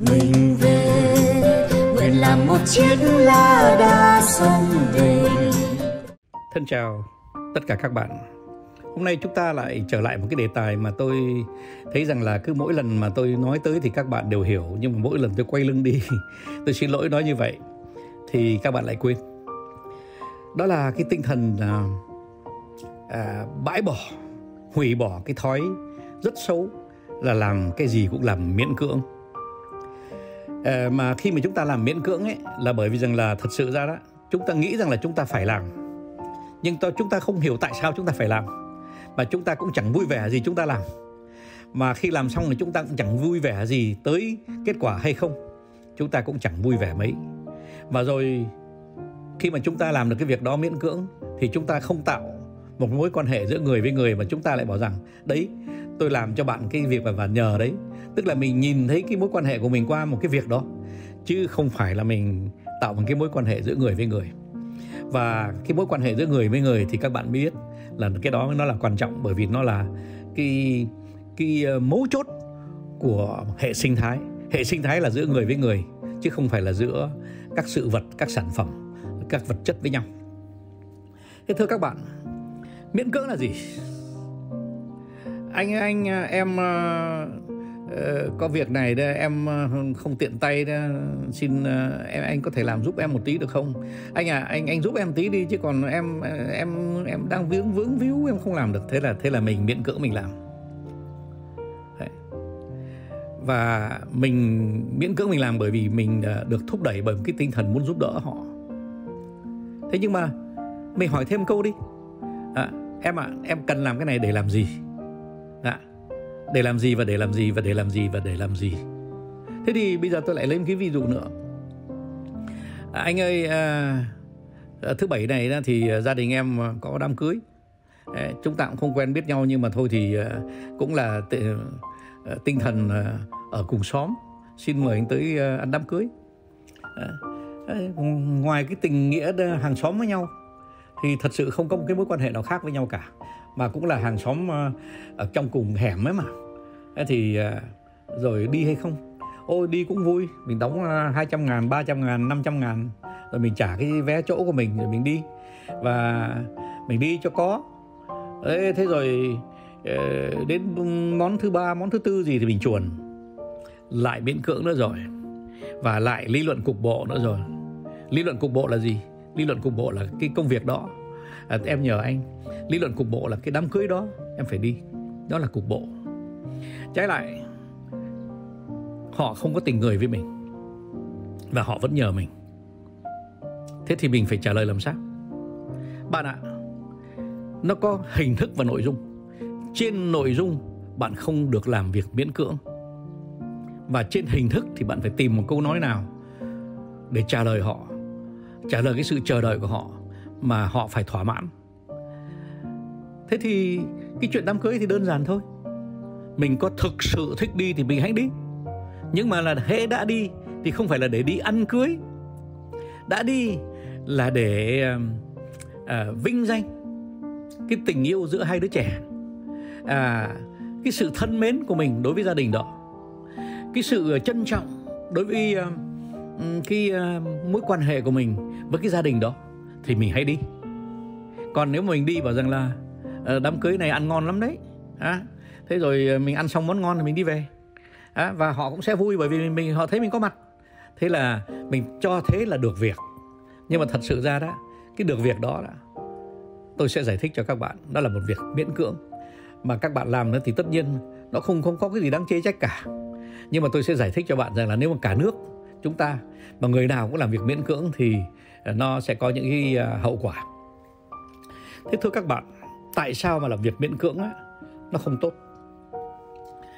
mình về. Nguyện làm một chiếc lá đa sông về. Thân chào tất cả các bạn. Hôm nay chúng ta lại trở lại một cái đề tài mà tôi thấy rằng là cứ mỗi lần mà tôi nói tới thì các bạn đều hiểu nhưng mà mỗi lần tôi quay lưng đi tôi xin lỗi nói như vậy thì các bạn lại quên. Đó là cái tinh thần à, à, bãi bỏ hủy bỏ cái thói rất xấu là làm cái gì cũng làm miễn cưỡng mà khi mà chúng ta làm miễn cưỡng ấy là bởi vì rằng là thật sự ra đó chúng ta nghĩ rằng là chúng ta phải làm nhưng to chúng ta không hiểu tại sao chúng ta phải làm và chúng ta cũng chẳng vui vẻ gì chúng ta làm mà khi làm xong thì chúng ta cũng chẳng vui vẻ gì tới kết quả hay không chúng ta cũng chẳng vui vẻ mấy và rồi khi mà chúng ta làm được cái việc đó miễn cưỡng thì chúng ta không tạo một mối quan hệ giữa người với người mà chúng ta lại bảo rằng đấy tôi làm cho bạn cái việc và nhờ đấy tức là mình nhìn thấy cái mối quan hệ của mình qua một cái việc đó, chứ không phải là mình tạo một cái mối quan hệ giữa người với người. Và cái mối quan hệ giữa người với người thì các bạn biết là cái đó nó là quan trọng, bởi vì nó là cái cái ờ, mấu chốt của hệ sinh thái. Hệ sinh thái là giữa người với người, chứ không phải là giữa các sự vật, các sản phẩm, các vật chất với nhau. Thế thưa các bạn, miễn cưỡng là gì? Anh anh, em ờ, Ờ, có việc này đây em ờ, không tiện tay đó, xin ờ, em anh có thể làm giúp em một tí được không? Anh à anh anh giúp em tí đi chứ còn em em em đang vướng vướng víu em không làm được. Thế là thế là mình miễn cưỡng mình làm. Đấy. và mình miễn cưỡng mình làm bởi vì mình được thúc đẩy bởi một cái tinh thần muốn giúp đỡ họ. Thế nhưng mà mình hỏi thêm câu đi. À, em ạ à, em cần làm cái này để làm gì? À, để làm gì và để làm gì và để làm gì và để làm gì. Thế thì bây giờ tôi lại lấy một cái ví dụ nữa. À, anh ơi à, à thứ bảy này thì à, gia đình em à, có đám cưới. À, chúng ta cũng không quen biết nhau nhưng mà thôi thì à, cũng là t- tinh thần à, ở cùng xóm. Xin mời anh tới à, ăn đám cưới. À, ngoài cái tình nghĩa hàng xóm với nhau thì thật sự không có một cái mối quan hệ nào khác với nhau cả mà cũng là hàng xóm ờ, ở trong cùng hẻm ấy mà. Thế thì ờ, rồi đi hay không? Ôi đi cũng vui. Mình đóng ờ, 200 ngàn 300 ngàn 500 ngàn. Rồi mình trả cái vé chỗ của mình rồi mình đi. Và mình đi cho có. Đấy, thế rồi đến món thứ ba món thứ tư gì thì mình chuồn. Lại miễn cưỡng nữa rồi. Và lại lý luận cục bộ nữa rồi. Lý luận cục bộ là gì? Lý luận cục bộ là cái công việc đó à, em nhờ anh. Lý luận cục bộ là cái đám cưới đó em phải đi. Đó là cục bộ. Trái lại họ không có tình người với mình và họ vẫn nhờ mình. Thế thì mình phải trả lời làm sao? Bạn ạ nó có hình thức và nội dung. Trên nội dung bạn không được làm việc miễn cưỡng. Và trên hình thức thì bạn phải tìm một câu nói nào để trả lời họ trả lời cái sự chờ đợi của họ mà họ phải thỏa mãn. Thế thì cái chuyện đám cưới thì đơn giản thôi. Mình có thực sự thích đi thì mình hãy đi. Nhưng mà là hễ đã đi thì không phải là để đi ăn cưới. Đã đi là để uh, vinh danh cái tình yêu giữa hai đứa trẻ. À, cái sự thân mến của mình đối với gia đình đó. Cái sự ờ, trân trọng đối với uh, cái uh, mối quan hệ của mình với cái gia đình đó thì mình hãy đi. Còn nếu mà mình đi bảo rằng là ờ, đám cưới này ăn ngon lắm đấy à, thế rồi ờ, mình ăn xong món ngon thì mình đi về à, và họ cũng sẽ vui bởi vì mình họ thấy mình có mặt. Thế là mình cho thế là được việc. Nhưng mà thật sự ra đó cái được việc đó là tôi sẽ giải thích cho các bạn. Đó là một việc miễn cưỡng. Mà các bạn làm nữa thì tất nhiên nó không không có cái gì đáng chê trách cả. Nhưng mà tôi sẽ giải thích cho bạn rằng là nếu mà cả nước chúng ta mà người nào cũng làm việc miễn cưỡng thì nó sẽ có những cái à, hậu quả. Thế thưa các bạn, tại sao mà làm việc miễn cưỡng á, nó không tốt?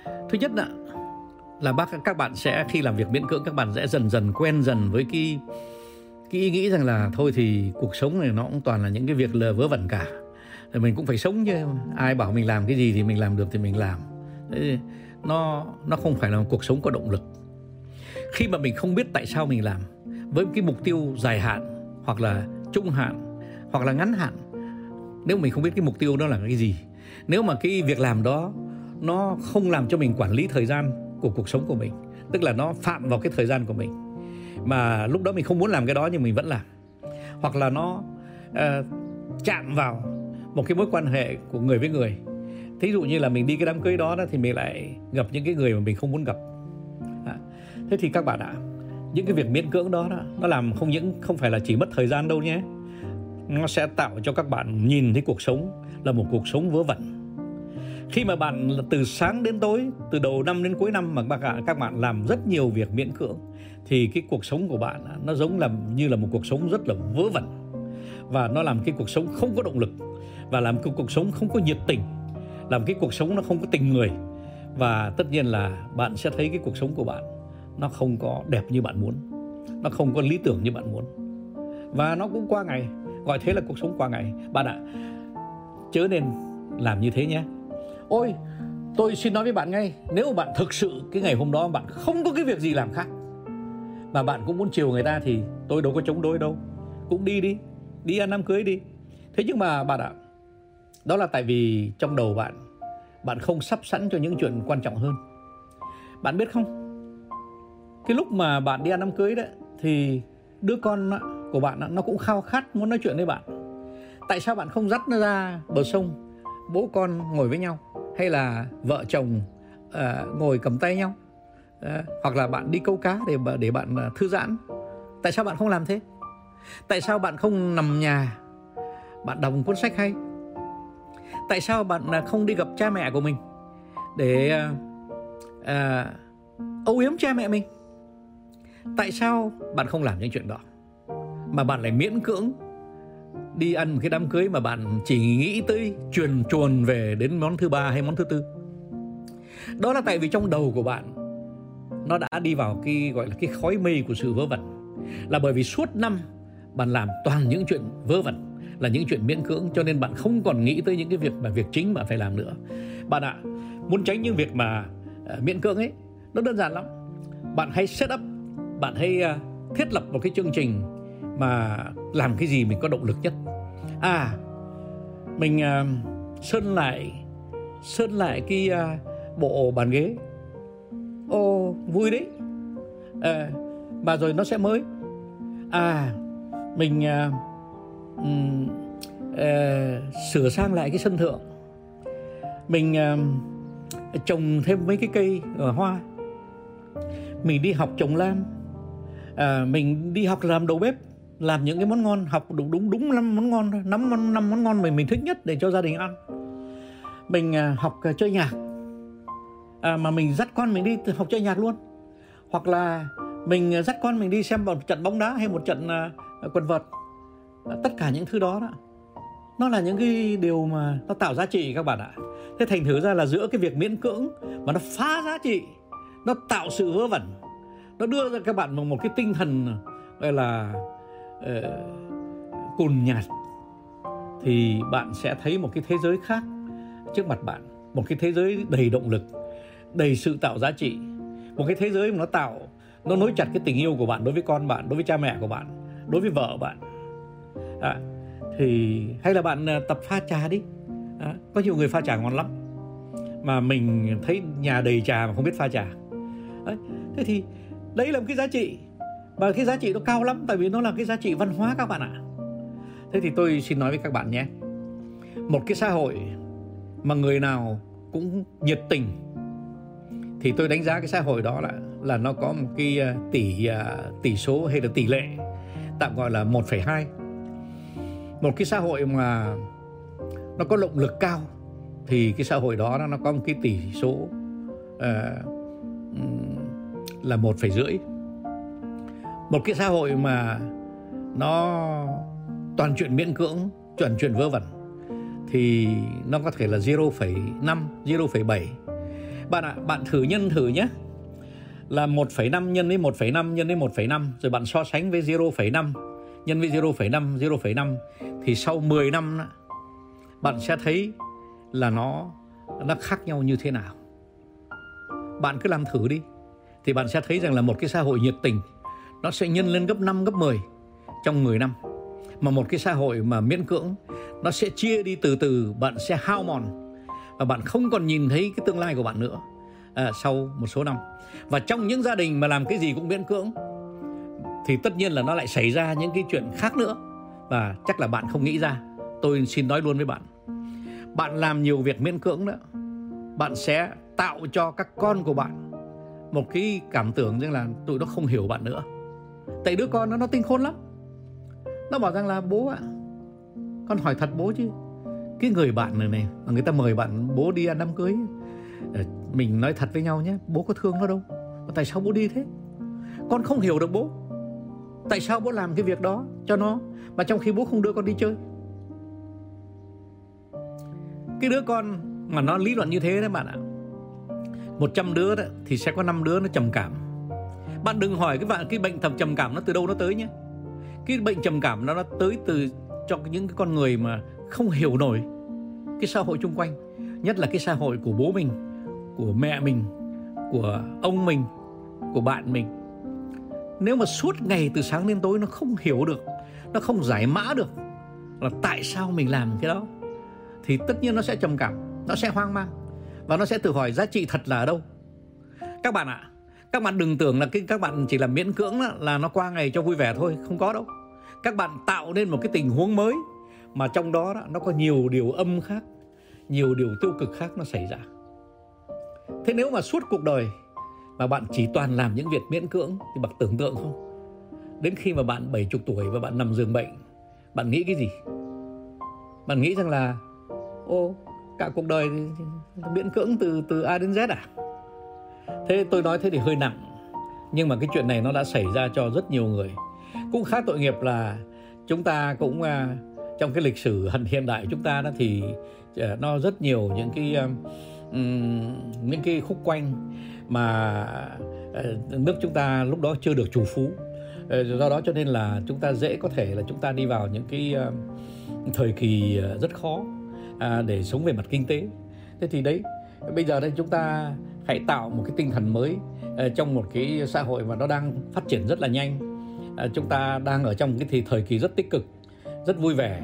Thứ nhất là là bác, các bạn sẽ khi làm việc miễn cưỡng, các bạn sẽ dần dần quen dần với cái cái ý nghĩ rằng là thôi thì cuộc sống này nó cũng toàn là những cái việc lờ vớ vẩn cả. Rồi mình cũng phải sống chứ, ai bảo mình làm cái gì thì mình làm được thì mình làm. Thế nó nó không phải là một cuộc sống có động lực. Khi mà mình không biết tại sao mình làm, với cái mục tiêu dài hạn hoặc là trung hạn hoặc là ngắn hạn. Nếu mình không biết cái mục tiêu đó là cái gì nếu mà cái việc làm đó nó không làm cho mình quản lý thời gian của cuộc sống của mình tức là nó phạm vào cái thời gian của mình mà lúc đó mình không muốn làm cái đó nhưng mình vẫn làm hoặc là nó uh, chạm vào một cái mối quan hệ của người với người. Thí dụ như là mình đi cái đám cưới đó, đó thì mình lại gặp những cái người mà mình không muốn gặp. À, thế thì các bạn ạ những cái việc miễn cưỡng đó, đó nó làm không những không phải là chỉ mất thời gian đâu nhé. Nó sẽ tạo cho các bạn nhìn thấy cuộc sống là một cuộc sống vớ vẩn. Khi mà bạn từ sáng đến tối từ đầu năm đến cuối năm mà các bạn làm rất nhiều việc miễn cưỡng thì cái cuộc sống của bạn nó giống là như là một cuộc sống rất là vớ vẩn. Và nó làm cái cuộc sống không có động lực và làm cái cuộc sống không có nhiệt tình làm cái cuộc sống nó không có tình người. Và tất nhiên là bạn sẽ thấy cái cuộc sống của bạn nó không có đẹp như bạn muốn. Nó không có lý tưởng như bạn muốn. Và nó cũng qua ngày. Gọi thế là cuộc sống qua ngày. Bạn ạ, chớ nên làm như thế nhé. Ôi, tôi xin nói với bạn ngay, nếu bạn thực sự cái ngày hôm đó bạn không có cái việc gì làm khác, mà bạn cũng muốn chiều người ta thì tôi đâu có chống đối đâu. Cũng đi đi đi ăn đám cưới đi. Thế nhưng mà bạn ạ, đó là tại vì trong đầu bạn bạn không sắp sẵn cho những chuyện quan trọng hơn. Bạn biết không? Cái lúc mà bạn đi ăn đám cưới đấy thì đứa con của bạn nó cũng khao khát muốn nói chuyện với bạn. Tại sao bạn không dắt nó ra bờ sông bố con ngồi với nhau? Hay là vợ chồng uh, ngồi cầm tay nhau? Uh, hoặc là bạn đi câu cá để để bạn ờ, thư giãn? Tại sao bạn không làm thế? Tại sao bạn không nằm nhà? Bạn đọc một cuốn sách hay. Tại sao bạn không đi gặp cha mẹ của mình để uh, uh, âu yếm cha mẹ mình? Tại sao bạn không làm những chuyện đó? Mà bạn lại miễn cưỡng đi ăn một cái đám cưới mà bạn chỉ nghĩ tới truyền chuồn về đến món thứ ba hay món thứ tư? Đó là tại vì trong đầu của bạn nó đã đi vào cái gọi là cái khói mây của sự vớ vẩn. Là bởi vì suốt năm bạn làm toàn những chuyện vớ vẩn là những chuyện miễn cưỡng cho nên bạn không còn nghĩ tới những cái việc mà việc chính bạn phải làm nữa. Bạn ạ muốn tránh những việc mà uh, miễn cưỡng ấy nó đơn giản lắm. Bạn hãy set up bạn hãy à, thiết lập một cái chương trình mà làm cái gì mình có động lực nhất. À mình uh, sơn lại sơn lại cái uh, bộ bàn ghế. Ô vui đấy. À, mà rồi nó sẽ mới. À mình uh, um, uh, sửa sang lại cái sân thượng. Mình uh, trồng thêm mấy cái cây ở hoa. Mình đi học trồng lan à, mình đi học làm đầu bếp làm những cái món ngon học đúng đúng đúng năm món ngon thôi năm món năm món ngon mình mình thích nhất để cho gia đình ăn. Mình à, học à, chơi nhạc. À, mà mình dắt con mình đi học chơi nhạc luôn. Hoặc là mình à, dắt con mình đi xem một trận bóng đá hay một trận à, quần vợt. À, tất cả những thứ đó đó. Nó là những cái điều mà nó tạo giá trị các bạn ạ. Thế thành thử ra là giữa cái việc miễn cưỡng mà nó phá giá trị nó tạo sự vớ vẩn nó đưa ra các bạn một, một cái tinh thần gọi là uh, cùn nhạt. Thì bạn sẽ thấy một cái thế giới khác trước mặt bạn một cái thế giới đầy động lực đầy sự tạo giá trị một cái thế giới mà nó tạo nó nối chặt cái tình yêu của bạn đối với con bạn đối với cha mẹ của bạn đối với vợ bạn. À, thì hay là bạn à, tập pha trà đi. À, có nhiều người pha trà ngon lắm mà mình thấy nhà đầy trà mà không biết pha trà. À, thế thì đấy là một cái giá trị. Và cái giá trị nó cao lắm tại vì nó là cái giá trị văn hóa các bạn ạ. Thế thì tôi xin nói với các bạn nhé. Một cái xã hội mà người nào cũng nhiệt tình thì tôi đánh giá cái xã hội đó là là nó có một cái à, tỷ à, tỷ số hay là tỷ lệ tạm gọi là 1,2 một cái xã hội mà nó có động lực cao thì cái xã hội đó nó có một cái tỷ số uh, là một phẩy rưỡi. Một cái xã hội mà nó toàn chuyện miễn cưỡng chuẩn chuyện vớ vẩn thì nó có thể là 0,5 0,7 bạn ạ à, bạn thử nhân thử nhé. Là 1,5 nhân với 1,5 nhân với 1,5 rồi bạn so sánh với 0,5 nhân với 0,5 0,5 thì sau 10 năm bạn sẽ thấy là nó nó khác nhau như thế nào. Bạn cứ làm thử đi thì bạn sẽ thấy rằng là một cái xã hội nhiệt tình nó sẽ nhân lên gấp 5 gấp 10 trong 10 năm. Mà một cái xã hội mà miễn cưỡng nó sẽ chia đi từ từ, bạn sẽ hao mòn và bạn không còn nhìn thấy cái tương lai của bạn nữa. à, sau một số năm và trong những gia đình mà làm cái gì cũng miễn cưỡng thì tất nhiên là nó lại xảy ra những cái chuyện khác nữa và chắc là bạn không nghĩ ra tôi xin nói luôn với bạn bạn làm nhiều việc miễn cưỡng đó bạn sẽ tạo cho các con của bạn một cái cảm tưởng rằng là tụi nó không hiểu bạn nữa. Tại đứa con nó nó tinh khôn lắm. Nó bảo rằng là, bố ạ, con hỏi thật bố chứ. Cái người bạn này này, mà người ta mời bạn, bố đi ăn đám cưới ờ, mình nói thật với nhau nhé, bố có thương nó đâu. Mà tại sao bố đi thế? Con không hiểu được bố. Tại sao bố làm cái việc đó cho nó, mà trong khi bố không đưa con đi chơi? Cái đứa con mà nó lý luận như thế đấy bạn ạ. 100 đứa đó, thì sẽ có 5 đứa nó trầm cảm. Bạn đừng hỏi cái bạn cái bệnh thầm trầm cảm nó từ đâu nó tới nhé. Cái bệnh trầm cảm nó nó tới từ cho những cái con người mà không hiểu nổi cái xã hội chung quanh. Nhất là cái xã hội của bố mình của mẹ mình của ông mình của bạn mình. Nếu mà suốt ngày từ sáng đến tối nó không hiểu được nó không giải mã được là tại sao mình làm cái đó thì tất nhiên nó sẽ trầm cảm nó sẽ hoang mang và nó sẽ tự hỏi giá trị thật là ở đâu. Các bạn ạ các bạn đừng tưởng là cái các bạn chỉ là miễn cưỡng là, nó qua ngày cho vui vẻ thôi không có đâu. Các bạn tạo nên một cái tình huống mới mà trong đó, đó nó có nhiều điều âm khác nhiều điều tiêu cực khác nó xảy ra. Thế nếu mà suốt cuộc đời mà bạn chỉ toàn làm những việc miễn cưỡng thì bạn tưởng tượng không? Đến khi mà bạn 70 tuổi và bạn nằm giường bệnh bạn nghĩ cái gì? Bạn nghĩ rằng là ô cả cuộc đời miễn cưỡng từ từ A đến Z à? Thế tôi nói thế thì hơi nặng. Nhưng mà cái chuyện này nó đã xảy ra cho rất nhiều người. Cũng khá tội nghiệp là chúng ta cũng à, trong cái lịch sử hiện đại chúng ta đó thì à, nó rất nhiều những cái à, những cái khúc quanh mà nước chúng ta lúc đó chưa được chủ phú. Ờ, do đó cho nên là chúng ta dễ có thể là chúng ta đi vào những cái thời kỳ rất khó để sống về mặt kinh tế thế thì đấy bây giờ đây chúng ta hãy tạo một cái tinh thần mới ờ, trong một cái xã hội mà nó đang phát triển rất là nhanh. Ờ, chúng ta đang ở trong cái thì thời kỳ rất tích cực rất vui vẻ.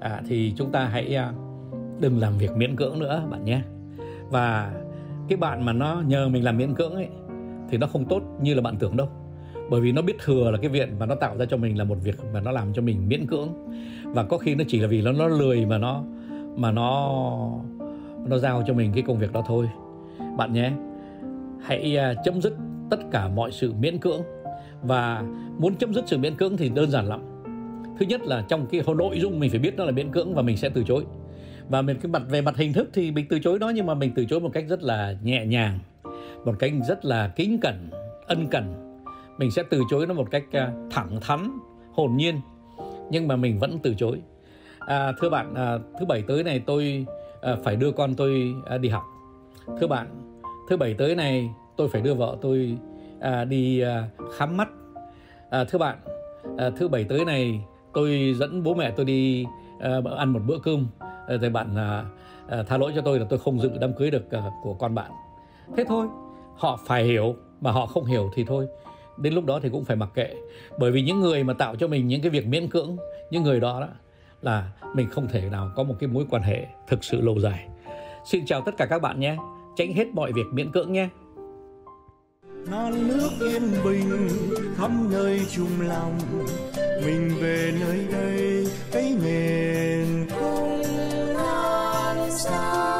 À, thì chúng ta hãy à, đừng làm việc miễn cưỡng nữa bạn nhé. Và cái bạn mà nó nhờ mình làm miễn cưỡng ấy thì nó không tốt như là bạn tưởng đâu. Bởi vì nó biết thừa là cái việc mà nó tạo ra cho mình là một việc mà nó làm cho mình miễn cưỡng. Và có khi nó chỉ là vì nó nó lười mà nó mà nó nó giao cho mình cái công việc đó thôi. Bạn nhé hãy à, chấm dứt tất cả mọi sự miễn cưỡng. Và muốn chấm dứt sự miễn cưỡng thì đơn giản lắm. Thứ nhất là trong cái nội dung mình phải biết nó là miễn cưỡng và mình sẽ từ chối. Và mình cái mặt về mặt hình thức thì mình từ chối nó nhưng mà mình từ chối một cách rất là nhẹ nhàng một cách rất là kính cẩn ân cần. Mình sẽ từ chối nó một cách à, thẳng thắn hồn nhiên nhưng mà mình vẫn từ chối. À, thưa bạn à, thứ bảy tới này tôi à, phải đưa con tôi à, đi học. Thưa bạn thứ bảy tới này tôi phải đưa vợ tôi à, đi à, khám mắt. À, thưa bạn à, thứ bảy tới này tôi dẫn bố mẹ tôi đi à, ăn một bữa cơm. À, thì bạn à, à, tha lỗi cho tôi là tôi không dự đám cưới được à, của con bạn. Thế thôi họ phải hiểu mà họ không hiểu thì thôi. Đến lúc đó thì cũng phải mặc kệ. Bởi vì những người mà tạo cho mình những cái việc miễn cưỡng những người đó, đó là mình không thể nào có một cái mối quan hệ thực sự lâu dài. Xin chào tất cả các bạn nhé. Tránh hết mọi việc miễn cưỡng nhé. Non nước yên bình khắp nơi chung lòng. Mình về nơi đây, cái miền không non xa.